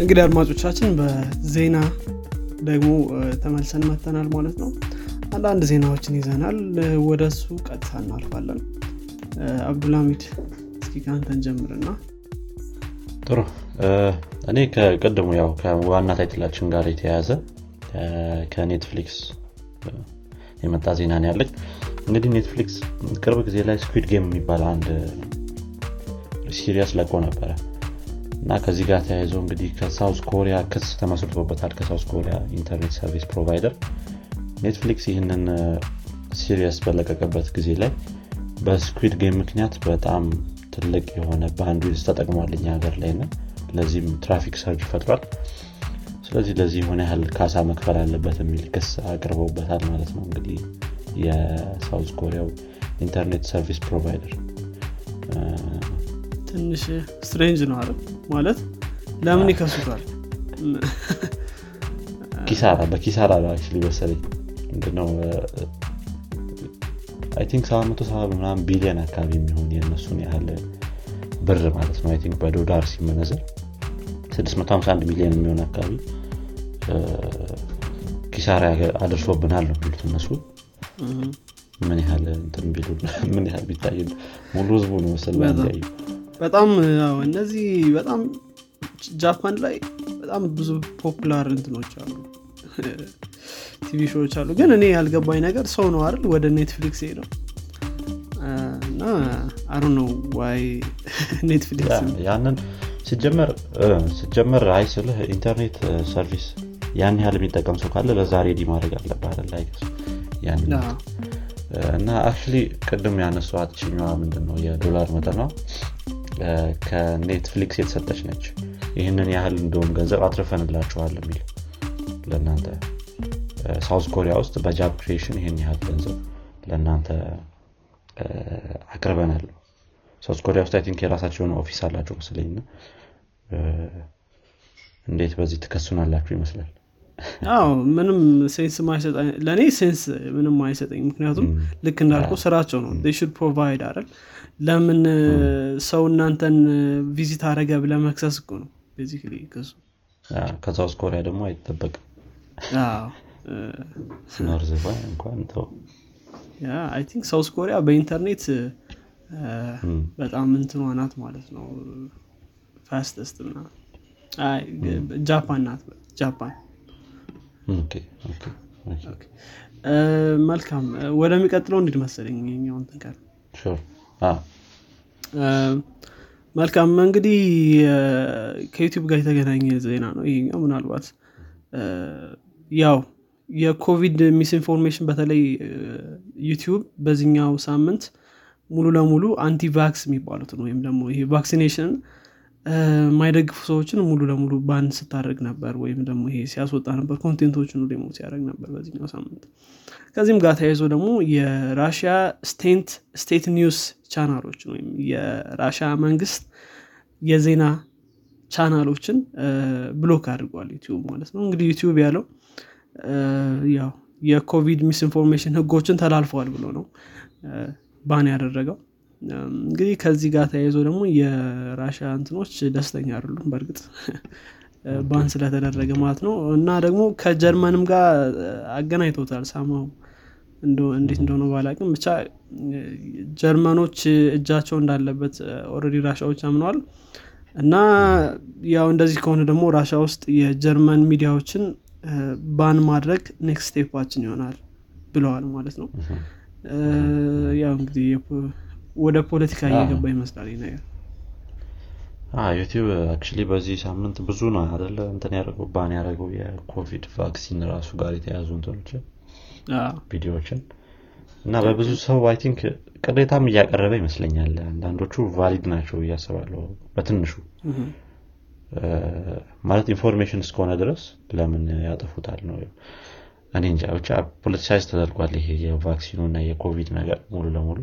እንግዲህ አድማጮቻችን በዜና ደግሞ ተመልሰን መጥተናል ማለት ነው። አንዳንድ ዜናዎችን ይዘናል። ወደ እሱ ቀጥታ እናልፋለን። አብዱልሚድ እስኪ ከአንተ እንጀምርና ጥሩ። እኔ ከቅድሙ ያው ከዋና title ኣችን ጋር የተያያዘ ከኔትፍሊክስ የመጣ ዜና ነው ያለኝ። እንግዲህ ኔትፍሊክስ ቅርብ ጊዜ ላይ Squid Game የሚባል አንድ series ለቆ ነበረ እና ከዚህ ጋር ተያይዞ እንግዲህ ከሳውዝ ኮሪያ ክስ ተመስርቶበታል። ከሳውዝ ኮሪያ internet service provider ኔትፍሊክስ ይህንን series በለቀቀበት ጊዜ ላይ በ Squid Game ምክንያት በጣም ትልቅ የሆነ bandwidth ተጠቅሟል እኛ ሀገር ላይ ና ለዚህም traffic surge ፈጥሯል። ስለዚህ ለዚህ የሆነ ያህል ካሳ መክፈል አለበት የሚል ክስ አቅርበውበታል ማለት ነው እንግዲህ የሳውዝ ኮሪያው internet service provider ትንሽ strange ነው አለ ማለት ለምን ይከሱታል? ኪሳራ በኪሳራ ነው actually መሰለኝ ምንድነው? I think 770 ምናምን ቢሊዮን አካባቢ የሚሆን የእነሱን ያህል ብር ማለት ነው። I think በዶላር ሲመነዘር 651 ሚሊዮን የሚሆን አካባቢ ኪሳራ አድርሶብናል ነው የሚሉት እነሱ። ምን ያህል ቢታይ ሙሉ ህዝቡ ነው ያዩ በጣም እነዚህ በጣም ጃፓን ላይ በጣም ብዙ popular እንትኖች አሉ። TV show ዎች አሉ። ግን እኔ ያልገባኝ ነገር ሰው ነው አይደል? ወደ ኔትፍሊክስ ሄደው እና አሩ ነው why ኔትፍሊክስ ያንን ሲጀመር ሲጀመር አይ ስልህ ኢንተርኔት service ያን ያህል የሚጠቀም ሰው ካለ ለዛ ready ማድረግ አለብህ ላይ እና actually ቅድም ያነሷት ችኛዋ ምንድን ነው የዶላር መጠኗ ከኔትፍሊክስ የተሰጠች ነች። ይህንን ያህል እንደውም ገንዘብ አትርፈንላችኋል የሚል ለእናንተ ሳውዝ ኮሪያ ውስጥ በ job creation ይህን ያህል ገንዘብ ለእናንተ አቅርበናል። ሳውዝ ኮሪያ ውስጥ think የራሳቸው የሆነ office አላቸው መስለኝ እንዴት በዚህ ትከሱናላችሁ ይመስላል አዎ ምንም sense ማይሰጠኝ ለእኔ sense ምንም አይሰጠኝ። ምክንያቱም ልክ እንዳልኩ ስራቸው ነው። should provide አይደል? ለምን ሰው እናንተን visit አረገ ብሎ መክሰስ እኮ ነው basically ክሱ ከሳውስ ኮሪያ ደግሞ አይጠበቅም። North እንኳን ተው። I think ሳውስ ኮሪያ በኢንተርኔት በጣም እንትኗ ናት ማለት ነው። fastest ና ጃፓን ናት። ጃፓን መልካም. ወደሚቀጥለው እንሂድ መሰለኝ ኛውን ትንቀር መልካም። እንግዲህ ከዩቲዩብ ጋር የተገናኘ ዜና ነው ይሄኛው ምናልባት። ያው የኮቪድ misinformation በተለይ ዩቲዩብ በዚኛው ሳምንት ሙሉ ለሙሉ anti-vax የሚባሉትን ወይም ደግሞ ይሄ vaccination የማይደግፉ ሰዎችን ሙሉ ለሙሉ ban ስታደርግ ነበር ወይም ደግሞ ይሄ ሲያስወጣ ነበር content ኦችን ደግሞ ሲያደርግ ነበር በዚኛው ሳምንት። ከዚህም ጋር ተያይዞ ደግሞ የራሽያ state news channel ኦችን ወይም የራሽያ መንግስት የዜና ቻናሎችን block አድርጓል ዩቲዩብ ማለት ነው። እንግዲህ ዩቲዩብ ያለው ያው የኮቪድ misinformation ህጎችን ተላልፈዋል ብሎ ነው ban ያደረገው እንግዲህ ከዚህ ጋር ተያይዞ ደግሞ የራሻ እንትኖች ደስተኛ አይደሉም በእርግጥ ban ስለተደረገ ማለት ነው። እና ደግሞ ከጀርመንም ጋር አገናኝቶታል ሰማው እንዴት እንደሆነ ባላቅም ብቻ ጀርመኖች እጃቸው እንዳለበት already ራሻዎች አምነዋል። እና ያው እንደዚህ ከሆነ ደግሞ ራሻ ውስጥ የጀርመን ሚዲያዎችን ban ማድረግ next step ኣችን ይሆናል ብለዋል ማለት ነው። ያው እንግዲህ ወደ ፖለቲካ እየገባ ይመስላል ነገር። ዩቲብ actually በዚህ ሳምንት ብዙ ነው አደለ እንትን ያደረገው ban ያደረገው የኮቪድ vaccine ራሱ ጋር የተያዙ እንትኖችን ቪዲዮዎችን እና በብዙ ሰው I think ቅሬታም እያቀረበ ይመስለኛል። አንዳንዶቹ valid ናቸው እያስባለሁ በትንሹ። ማለት information እስከሆነ ድረስ ለምን ያጠፉታል ነው እኔ እንጃ። ብቻ politicize ተደርጓል ይሄ የ vaccine ኑ እና የኮቪድ ነገር ሙሉ ለሙሉ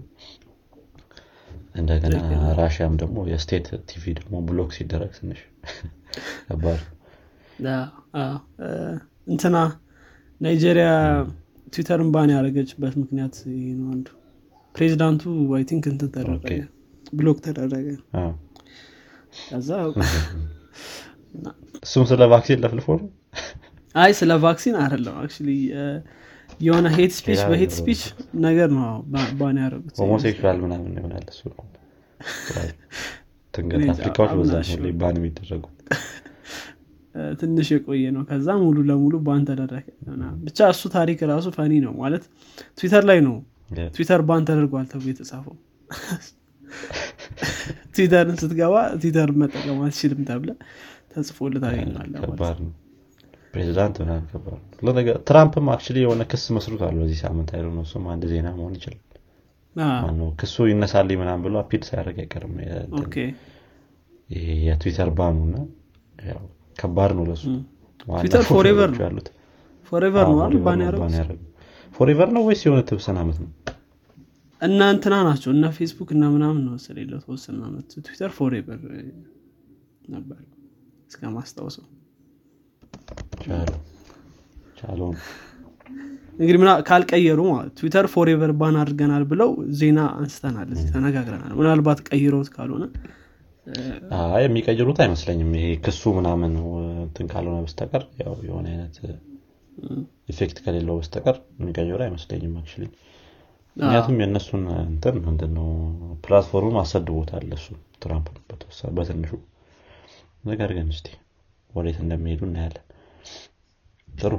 እንደገና ራሽያም ደግሞ የ state TV ደግሞ block ሲደረግ ትንሽ ከባድ እንትና ናይጄሪያ ትዊተርን ban ያደረገችበት ምክንያት ነው አንዱ። ፕሬዚዳንቱ I think እንትን ተደረገ block ተደረገ። ከዛ እሱም ስለ vaccine ለፍልፎ ነው? አይ ስለ vaccine አይደለም የሆነ hate speech በ hate speech ነገር ነው ban ያደረጉት homosexual ምናምን ይሆናል እሱ ትንገት አፍሪካዎች በዛ ban የሚደረጉ። እ፣ ትንሽ የቆየ ነው። ከዛ ሙሉ ለሙሉ ban ተደረገ ብቻ እሱ ታሪክ ራሱ funny ነው ማለት ትዊተር ላይ ነው። ትዊተር ban ተደርጓል ተብሎ የተጻፈው። ትዊተርን ስትገባ ትዊተር መጠቀም አትችልም ተብሎ ተጽፎ ታገኛለህ ከባድ ነው ፕሬዚዳንት ምናምን ከባድ ትራምፕም actually የሆነ ክስ መስርቷል በዚህ ሳምንት አይደል ነው እሱም አንድ ዜና መሆን ይችላል። ክሱ ይነሳልኝ ምናምን ብሎ appeal ሳያደርግ አይቀርም። የትዊተር ban ኑ እና ከባድ ነው ለሱ። ያሉት forever ነው ወይስ የሆነ ተወሰነ አመት ነው? እና እንትና ናቸው እና ፌስቡክ እና ምናምን ነው መሰለኝ ለተወሰነ ዓመት ትዊተር forever ነበር እስከ ቻለው እንግዲህ ምናምን ካልቀየሩ ትዊተር forever ban አድርገናል ብለው ዜና አንስተናል ተነጋግረናል። ምናልባት ቀይረውት ካልሆነ የሚቀይሩት አይመስለኝም። ይሄ ክሱ ምናምን እንትን ካልሆነ በስተቀር ያው የሆነ አይነት effect ከሌለው በስተቀር የሚቀይሩ አይመስለኝም actually ምክንያቱም የእነሱን እንትን ምንድነው platform አሰድቦታል እሱ ትራምፕ በትንሹ። ነገር ግን እስቲ ወዴት እንደሚሄዱ እናያለን ጥሩ።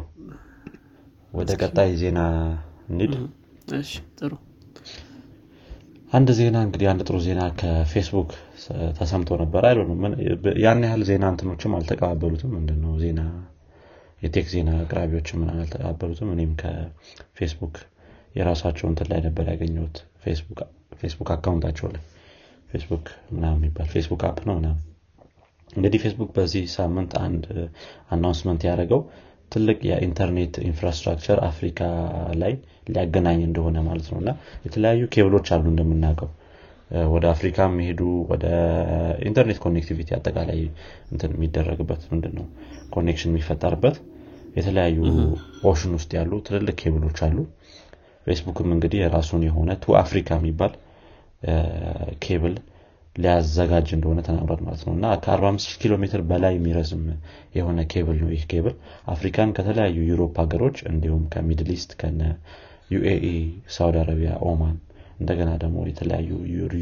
ወደ ቀጣይ ዜና እንሂድ። ጥሩ። አንድ ዜና እንግዲህ አንድ ጥሩ ዜና ከፌስቡክ ተሰምቶ ነበር። አይ ያን ያህል ዜና እንትኖችም አልተቀባበሉትም። ምንድነው ዜና የ tech ዜና አቅራቢዎች ምናምን አልተቀባበሉትም። እኔም ከፌስቡክ የራሳቸው እንትን ላይ ነበር ያገኘሁት። ፌስቡክ account ኣቸው ላይ ፌስቡክ ምናምን የሚባል ፌስቡክ app ነው ምናምን እንግዲህ ፌስቡክ በዚህ ሳምንት አንድ announcement ያደረገው ትልቅ የኢንተርኔት infrastructure አፍሪካ ላይ ሊያገናኝ እንደሆነ ማለት ነው። እና የተለያዩ ኬብሎች አሉ እንደምናውቀው። ወደ አፍሪካ የሚሄዱ ወደ ኢንተርኔት connectivity አጠቃላይ እንትን የሚደረግበት ምንድን ነው connection የሚፈጠርበት የተለያዩ ocean ውስጥ ያሉ ትልልቅ ኬብሎች አሉ። ፌስቡክም እንግዲህ የራሱን የሆነ 2Africa የሚባል ኬብል ሊያዘጋጅ እንደሆነ ተናግሯል ማለት ነው። እና ከ45 ኪሎ ሜትር በላይ የሚረዝም የሆነ ኬብል ነው ይህ ኬብል። አፍሪካን ከተለያዩ Europe ሀገሮች እንዲሁም ከ Middle East ከነ UAE ሳውዲ አረቢያ ኦማን እንደገና ደግሞ የተለያዩ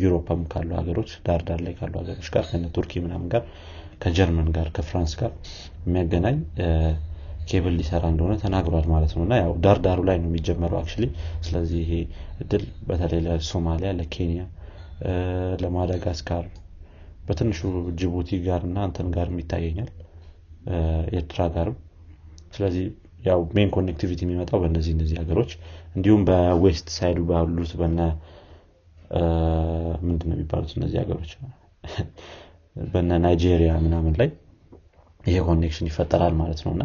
Europe ም ካሉ ሀገሮች ዳር ላይ ካሉ ሀገሮች ጋር ከነ ቱርኪ ምናምን ጋር ከጀርመን ጋር ከ France ጋር የሚያገናኝ ኬብል ሊሰራ እንደሆነ ተናግሯል ማለት ነው። እና ያው ዳር ዳሩ ላይ ነው የሚጀመረው actually ስለዚህ ይሄ እድል በተለይ ለሶማሊያ ለኬንያ ለማዳጋስካር በትንሹ ጅቡቲ ጋር እና እንትን ጋር ይታየኛል ኤርትራ ጋርም። ስለዚህ ያው main connectivity የሚመጣው በእነዚህ እነዚህ ሀገሮች። እንዲሁም በ west side ኡ ባሉት በነ ምንድን የሚባሉት እነዚህ ሀገሮች? በነ ናይጄሪያ ምናምን ላይ ይሄ connection ይፈጠራል ማለት ነው። እና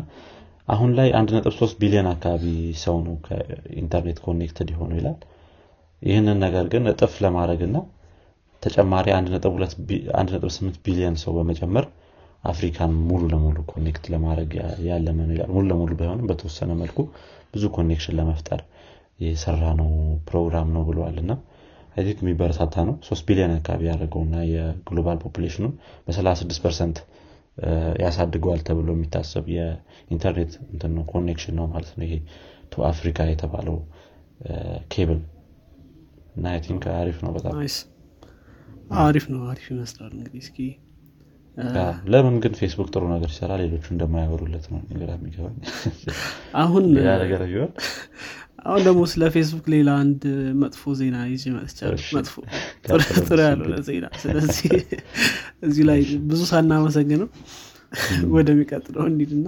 አሁን ላይ 1.3 ቢሊዮን አካባቢ ሰው ነው ከኢንተርኔት connected የሆነው ይላል። ይህንን ነገር ግን እጥፍ ለማድረግ እና ተጨማሪ 1.8 ቢሊዮን ሰው በመጨመር አፍሪካን ሙሉ ለሙሉ connect ለማድረግ ያለመ ነው ይላል። ሙሉ ለሙሉ ባይሆንም በተወሰነ መልኩ ብዙ connection ለመፍጠር የሰራ ነው ፕሮግራም ነው ብለዋል። እና I think የሚበረታታ ነው። ሶስት ቢሊዮን አካባቢ ያደረገው እና የ global population ኡን በ36 percent ያሳድገዋል ተብሎ የሚታሰብ የኢንተርኔት connection ነው ማለት ነው። ይሄ 2Africa የተባለው ኬብል። እና አሪፍ ነው በጣም አሪፍ ነው አሪፍ ይመስላል እንግዲህ። እስኪ ለምን ግን ፌስቡክ ጥሩ ነገር ሲሰራ ሌሎቹ እንደማያወሩለት ነው ነገር የሚገባኝ። አሁን ነገር ቢሆን? አሁን ደግሞ ስለ ፌስቡክ ሌላ አንድ መጥፎ ዜና ይዤ መጥፎ ጥሩ ያልሆነ ዜና። ስለዚህ እዚህ ላይ ብዙ ሳናመሰግነው ወደሚቀጥለው እንሂድና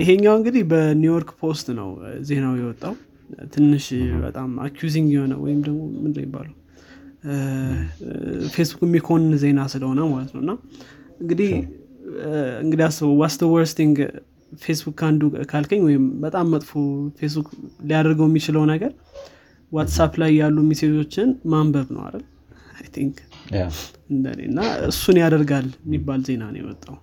ይሄኛው እንግዲህ በኒውዮርክ ፖስት ነው ዜናው የወጣው። ትንሽ በጣም አኪዚንግ የሆነ ወይም ደግሞ ምንድ ይባለው ፌስቡክ የሚኮን ዜና ስለሆነ ማለት ነው። እና እንግዲህ እንግዲህ አስበው ዋስተ ወርስቲንግ ፌስቡክ ከአንዱ ካልከኝ ወይም በጣም መጥፎ ፌስቡክ ሊያደርገው የሚችለው ነገር ዋትሳፕ ላይ ያሉ message ኦችን ማንበብ ነው አይደል? think እንደኔ እና እሱን ያደርጋል የሚባል ዜና ነው የወጣው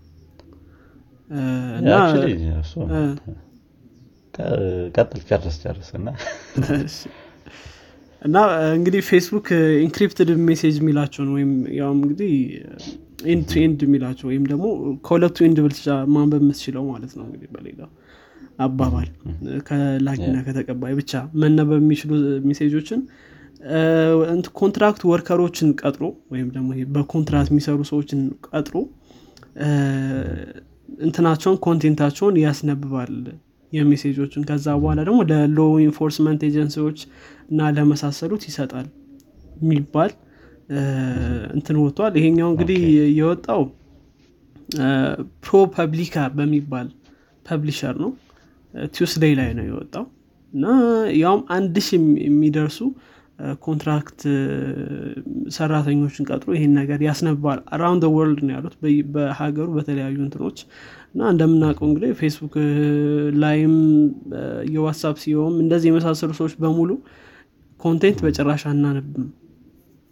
ቀጥል ጨርስ ጨርስ እና እና እንግዲህ ፌስቡክ encrypted message የሚላቸውን ወይም ያውም እንግዲህ end to end የሚላቸው ወይም ደግሞ ከሁለቱ end ብቻ ማንበብ የምትችለው ማለት ነው እንግዲህ በሌላው አባባል ከላኪና ከተቀባይ ብቻ መነበብ የሚችሉ message ኦችን contract worker ኦችን ቀጥሮ ወይም ደግሞ በኮንትራት የሚሰሩ ሰዎችን ቀጥሮ እንትናቸውን content ኣቸውን ያስነብባል የ message ኦችን። ከዛ በኋላ ደግሞ ለ law enforcement agency ዎች እና ለመሳሰሉት ይሰጣል የሚባል እንትን ወጥቷል። ይሄኛው እንግዲህ የወጣው ፕሮ ፐብሊካ በሚባል publisher ነው። Tuesday ላይ ነው የወጣው። እና ያውም አንድ ሺ የሚደርሱ contract ሰራተኞችን ቀጥሮ ይሄን ነገር ያስነብባል። around world ነው ያሉት በሀገሩ በተለያዩ እንትኖች። እና እንደምናውቀው እንግዲህ ፌስቡክ ላይም የዋትሳፕ ሲሆንም እንደዚህ የመሳሰሉ ሰዎች በሙሉ content በጭራሽ አናነብም።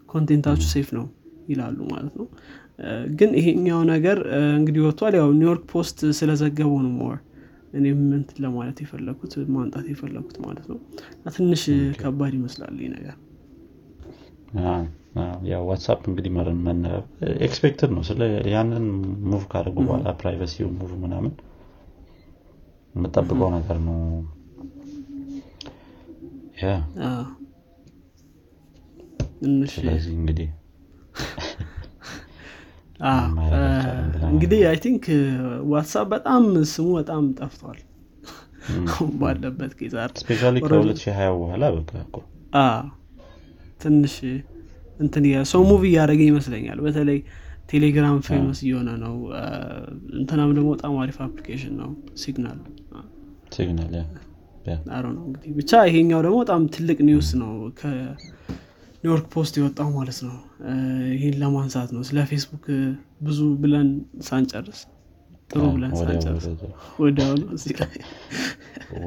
content ኣችሁ safe ነው ይላሉ ማለት ነው። ግን ይሄኛው ነገር እንግዲህ ወጥቷል። ያው ኒውዮርክ ፖስት ስለዘገበው ነው more እኔም እንትን ለማለት የፈለኩት ማንሳት የፈለኩት ማለት ነው። ትንሽ ከባድ ይመስላል ይህ ነገር። ያው ዋትሳፕ እንግዲህ expected ነው። ስለ ያንን move ካደረጉ በኋላ privacy move ምናምን የምጠብቀው ነገር ነው ስለዚህ እንግዲህ እንግዲህ I think ዋትሳፕ በጣም ስሙ በጣም ጠፍቷል ባለበት ጊዜ specially ከ2020 በኋላ በቃ ትንሽ እንትን ሰው move እያደረገ ይመስለኛል። በተለይ ቴሌግራም famous እየሆነ ነው። እንትናም ደግሞ በጣም አሪፍ application ነው። ሲግናል ሲግናል አሮ ነው እንግዲህ። ብቻ ይሄኛው ደግሞ በጣም ትልቅ news ነው ኒውዮርክ ፖስት የወጣው ማለት ነው። ይህን ለማንሳት ነው። ስለ ፌስቡክ ብዙ ብለን ሳንጨርስ ጥሩ ብለን ሳንጨርስ። ወዲያውኑ እዚህ ላይ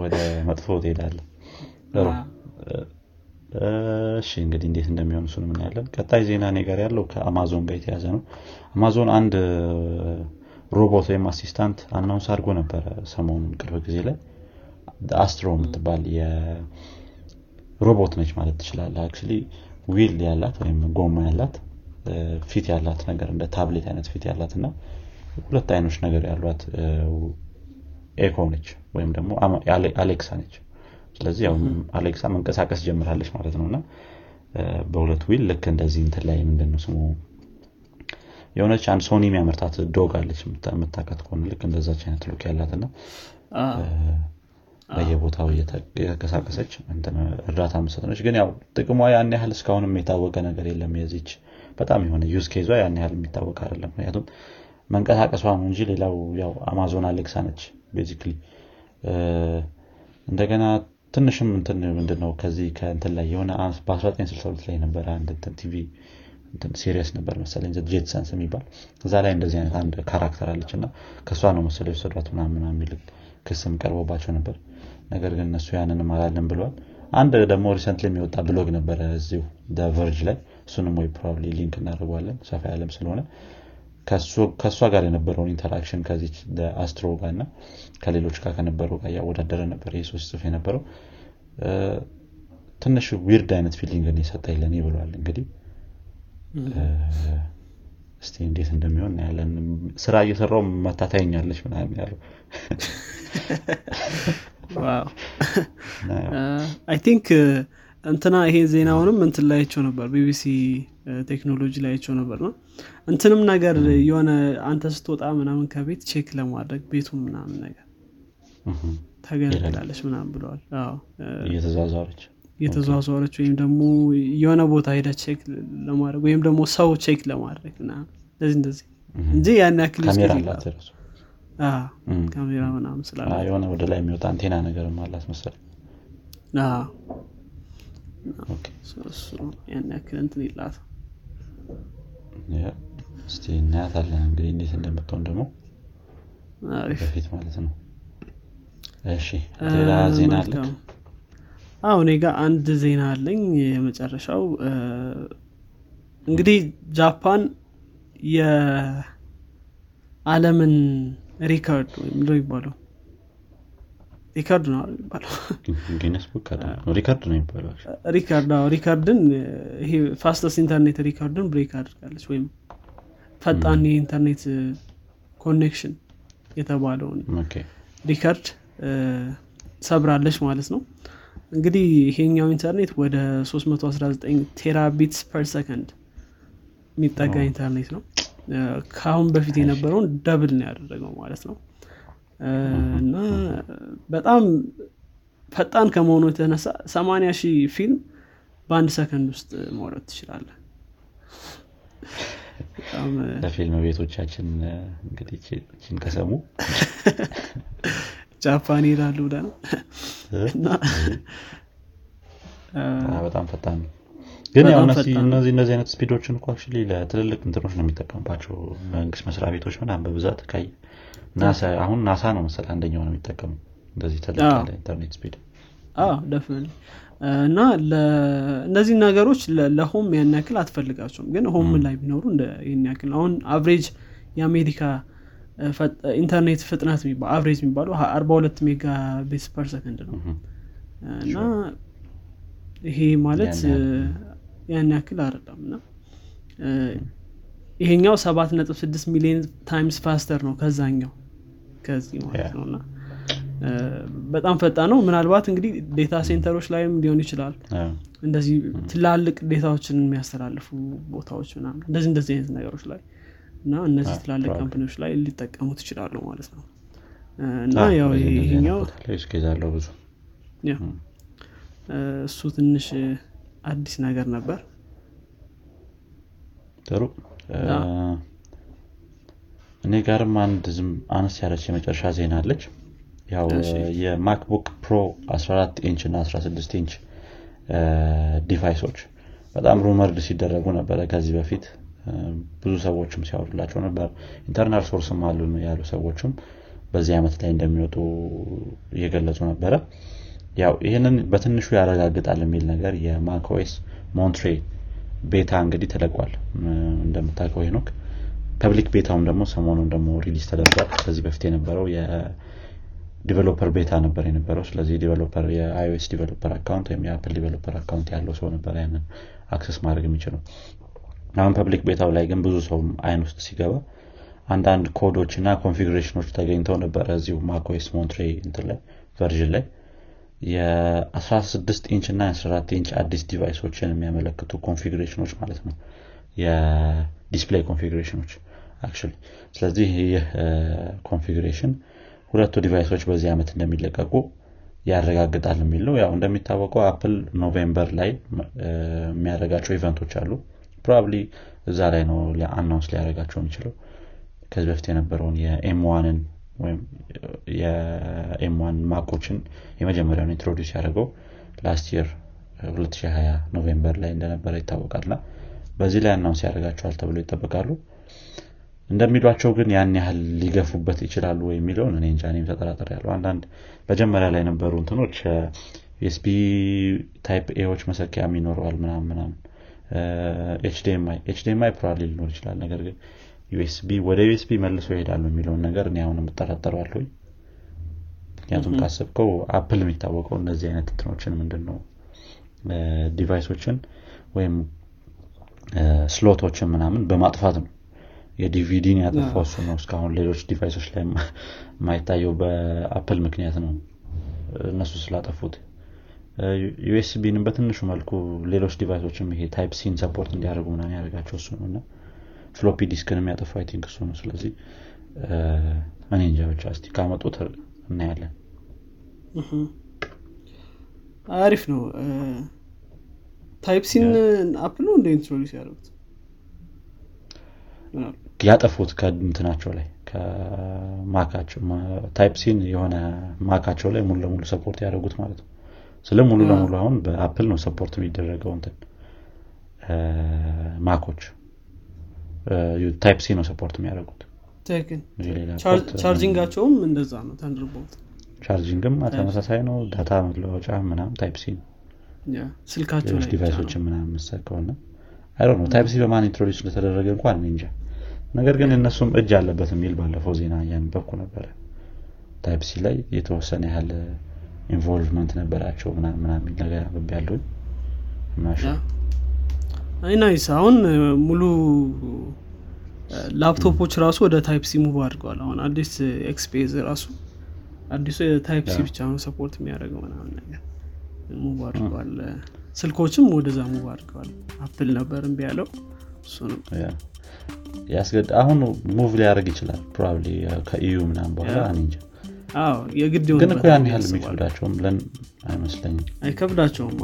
ወደ መጥፎ ትሄዳለህ እሺ እንግዲህ እንዴት እንደሚሆን እሱን ምናያለን ቀጣይ ዜና እኔ ጋር ያለው ከአማዞን ጋር የተያያዘ ነው። አማዞን አንድ ሮቦት ወይም assistant announce አድርጎ ነበረ ሰሞኑን ቅርብ ጊዜ ላይ። አስትሮ የምትባል ሮቦት ነች ማለት ትችላለህ actually wheel ያላት ወይም ጎማ ያላት ፊት ያላት ነገር እንደ ታብሌት አይነት ፊት ያላት እና ሁለት አይኖች ነገር ያሏት ኤኮ ነች ወይም ደግሞ አሌክሳ ነች። ስለዚህ ያው አሌክሳ መንቀሳቀስ ጀምራለች ማለት ነው እና በሁለት wheel ልክ እንደዚህ እንትን ላይ ምንድን ነው ስሙ? የሆነች አንድ ሶኒ የሚያመርታት dog አለች የምታቀት ከሆነ ልክ እንደዛች አይነት look ያላት እና በየቦታው እየተንቀሳቀሰች እርዳታ ምትሰጥ ነች ግን ያው ጥቅሟ ያን ያህል እስካሁንም የታወቀ ነገር የለም የዚች በጣም የሆነ use case ኧ ያን ያህል የሚታወቅ አይደለም። ምክንያቱም መንቀሳቀሷ ነው እንጂ ሌላው ያው አማዞን አሌክሳ ነች basically እንደገና ትንሽም እንትን ምንድነው ከዚህ ከእንትን ላይ የሆነ በ1962 ላይ ነበረ አንድ TV series ነበር መሰለኝ Jetsons የሚባል። እዛ ላይ እንደዚህ አይነት አንድ character አለች እና ከእሷ ነው መሰለ የወሰዷት ምናምን የሚል ክስም ቀርቦባቸው ነበር። ነገር ግን እነሱ ያንንም አላለን ብለዋል። አንድ ደግሞ recently የሚወጣ ብሎግ ነበረ እዚሁ Verge ላይ። እሱንም ወይ probably link እናደርገዋለን ሰፋ ያለም ስለሆነ። ከእሷ ጋር የነበረውን interaction ከዚች አስትሮ ጋር እና ከሌሎች ጋር ከነበረው ጋር እያወዳደረ ነበር ሶስት ጽፍ የነበረው። ትንሽ ዊርድ አይነት ፊሊንግን የሰጠኝ ለእኔ ብለዋል እንግዲህ እስቲ እንዴት እንደሚሆን ያለን ስራ እየሰራው መታታይኛለች ምናምን ያለው አይ ቲንክ እንትና ይሄን ዜናውንም እንትን ላይቸው ነበር። ቢቢሲ ቴክኖሎጂ ላይቸው ነበር ነው። እንትንም ነገር የሆነ አንተ ስትወጣ ምናምን ከቤት check ለማድረግ ቤቱ ምናምን ነገር ታገለግላለች ምናምን ብለዋል። እየተዛዛረች እየተዘዋዘረች ወይም ደግሞ የሆነ ቦታ ሄዳ check ለማድረግ ወይም ደግሞ ሰው check ለማድረግ እንደዚህ እንደዚህ እንጂ ያን ያክል ካሜራ አላት ራሱ ካሜራ ምናምን ስላለ የሆነ ወደ ላይ የሚወጣ አንቴና ነገር አላት መሰል ያን ያክል እንትን የላት እስቲ እናያታለን እንግዲህ እንዴት እንደምትሆን ደግሞ በፊት ማለት ነው። እሺ ሌላ ዜና አለ አሁ እኔ ጋር አንድ ዜና አለኝ የመጨረሻው። እንግዲህ ጃፓን የዓለምን record ወይም ሎ ይባለው record ነው የሚባለው? record ነው የሚባለው አዎ record ን ይሄ fastest internet record ን break አድርጋለች ወይም ፈጣን የኢንተርኔት connection የተባለውን record ሰብራለች ማለት ነው እንግዲህ ይሄኛው ኢንተርኔት ወደ 319 terabits per second የሚጠጋ ኢንተርኔት ነው። ከአሁን በፊት የነበረውን double ነው ያደረገው ማለት ነው። እና በጣም ፈጣን ከመሆኑ የተነሳ 80 ሺህ ፊልም በአንድ ሰከንድ ውስጥ መውረድ ትችላለህ ለፊልም ቤቶቻችን እንግዲህ ከሰሙ ጃፓን ይላሉ ብለ ነው በጣም ፈጣን ነው። ግን ያው እነዚህ እነዚህ አይነት speed ኦችን እኮ actually ለትልልቅ እንትኖች ነው የሚጠቀሙባቸው መንግስት መስሪያ ቤቶች ምናም በብዛት ካይ አሁን ናሳ ነው መሰል አንደኛው ነው የሚጠቀሙ እንደዚህ ያለ internet speed። ደፍን እና እነዚህ ነገሮች ለ home ያን ያክል አትፈልጋቸውም። ግን home ላይ ቢኖሩ ይህን ያክል አሁን average የአሜሪካ ኢንተርኔት ፍጥነት average የሚባለው 42 megabits per second ነው። እና ይሄ ማለት ያን ያክል አይደለም። እና ይሄኛው 7.6 ሚሊዮን times faster ነው ከዛኛው ከዚህ ማለት ነው። እና በጣም ፈጣን ነው። ምናልባት እንግዲህ data center ኦች ላይም ሊሆን ይችላል። እንደዚህ ትላልቅ data ዎችን የሚያስተላልፉ ቦታዎች ምናምን እንደዚህ እንደዚህ አይነት ነገሮች ላይ እና እነዚህ ትላልቅ company ዎች ላይ ሊጠቀሙት ይችላሉ ማለት ነው። እና ያው ይሄኛው ብዙ። እሱ ትንሽ አዲስ ነገር ነበር። ጥሩ። እኔ ጋርም አንድ በጣም አነስ ያለች የመጨረሻ ዜና አለች። ያው የ MacBook Pro 14 ኢንች እና 16 inch device ኦች በጣም rumored ሲደረጉ ነበረ ከዚህ በፊት ብዙ ሰዎችም ሲያወሩላቸው ነበር። internal source ም አሉ ያሉ ሰዎችም በዚህ ዓመት ላይ እንደሚወጡ እየገለጹ ነበረ። ያው ይህንን በትንሹ ያረጋግጣል የሚል ነገር የ macOS Monterey beta እንግዲህ ተለቋል። እንደምታውቀው ሄኖክ public beta ውም ደግሞ ሰሞኑን ደግሞ release ተደርጓል። ከዚህ በፊት የነበረው developer beta ነበር የነበረው። ስለዚህ developer የ iOS developer account ወይም የ Apple developer account ያለው ሰው ነበር ያንን access ማድረግ የሚችለው አሁን public beta ው ላይ ግን ብዙ ሰው አይን ውስጥ ሲገባ አንዳንድ ኮዶች እና configuration ኦች ተገኝተው ነበረ። እዚሁ macOS Monterey ላይ version ላይ የ16 ኢንች እና የ14 ኢንች አዲስ device ኦችን የሚያመለክቱ configuration ኦች ማለት ነው። የ display configuration ኦች actually ስለዚህ ይህ configuration ሁለቱ device ኦች በዚህ ዓመት እንደሚለቀቁ ያረጋግጣል የሚል ነው። ያው እንደሚታወቀው Apple November ላይ የሚያደርጋቸው event ኦች አሉ probably እዛ ላይ ነው announce ሊያደርጋቸው የሚችለው። ከዚህ በፊት የነበረውን የ M1 ን ወይም የ M1 ማኮችን የመጀመሪያውን introduce ያደረገው last year 2020 November ላይ እንደነበረ ይታወቃልና በዚህ ላይ announce ያደርጋቸዋል ተብሎ ይጠበቃሉ። እንደሚሏቸው ግን ያን ያህል ሊገፉበት ይችላሉ የሚለውን እኔ እንጃ እኔም ተጠራጠር ያለው አንዳንድ መጀመሪያ ላይ የነበሩ እንትኖች USB Type-A ዎች መሰኪያም ይኖረዋል ምናምን ምናምን HDMI HDMI probably ሊኖር ይችላል ነገር ግን USB ወደ USB መልሶ ይሄዳሉ የሚለውን ነገር እኔ አሁን የምጠራጠረዋለሁኝ ምክንያቱም ካሰብከው አፕል የሚታወቀው እነዚህ አይነት እንትኖችን ምንድን ነው device ኦችን ወይም slot ኦችን ምናምን በማጥፋት ነው። የዲቪዲን ያጠፋው እሱ ነው። እስካሁን ሌሎች device ኦች ላይ የማይታየው በአፕል ምክንያት ነው። እነሱ ስላጠፉት USB ንም በትንሹ መልኩ ሌሎች device ኦችም ይሄ Type-C ን support እንዲያደርጉ ምናምን ያደርጋቸው እሱ ነው እና floppy disk ን የሚያጠፋው I think እሱ ነው። ስለዚህ እኔ እንጃ ብቻ እስቲ ካመጡት እናያለን። አሪፍ ነው። Type-C ን አፕል ነው እንደ introduce ያደረጉት ያጠፉት ከእንትናቸው ላይ ከማካቸው ታይፕ ሲን የሆነ ማካቸው ላይ ሙሉ ለሙሉ ሰፖርት ያደረጉት ማለት ነው ስለ ሙሉ ለሙሉ አሁን በአፕል ነው ሰፖርት የሚደረገው እንትን ማኮች ታይፕ ሲ ነው ሰፖርት የሚያደርጉት። ቻርጂንጋቸውም እንደዛ ነው ተንድርቦልት። ቻርጂንግም ተመሳሳይ ነው። ዳታ መለዋወጫ ምናም ታይፕ ሲ ነው። ስልካቸው ዲቫይሶችን ምናም መሰል ከሆነ አይ ነው ታይፕ ሲ በማን ኢንትሮዲስ ስለተደረገ እንኳን እንጃ። ነገር ግን እነሱም እጅ አለበት የሚል ባለፈው ዜና እያነበብኩ ነበረ። Type-C ላይ የተወሰነ ያህል involvement ነበራቸው ምናምን ነገር አንብቤ ያለሁኝ አይ nice አሁን ሙሉ ላፕቶፖች ራሱ ወደ Type-C move አድርገዋል። አሁን አዲስ XPS ራሱ አዲሱ Type-C ብቻ ነው support የሚያደርገው ምናምን ነገር move አድርገዋል። ስልኮችም ወደዛ move አድርገዋል። አፕል ነበር እምቢ ያለው እሱንም ያስገድ አሁን move ሊያደርግ ይችላል። probably ከ EU ምናምን በኋላ እንጃ የግድ ግን እኮ ያን ያህል የሚከብዳቸውም ብለን አይመስለኝም። አይከብዳቸውም።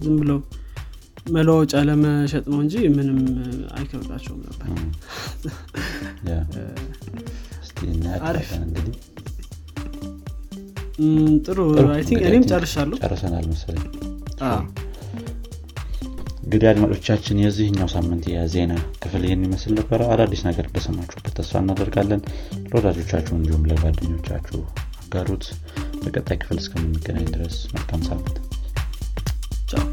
ዝም ብለው መለወጫ ለመሸጥ ነው እንጂ ምንም አይከብዳቸውም ነበር። ጥሩ። እኔም ጨርሻለሁ። ጨርሰናል መሰለኝ እንግዲህ አድማጮቻችን የዚህኛው ሳምንት የዜና ክፍል ይህን ይመስል ነበረ አዳዲስ ነገር እንደሰማችሁበት ተስፋ እናደርጋለን። ለወዳጆቻችሁ እንዲሁም ለጓደኞቻችሁ አጋሩት። በቀጣይ ክፍል እስከምንገናኝ ድረስ መልካም ሳምንት። ቻው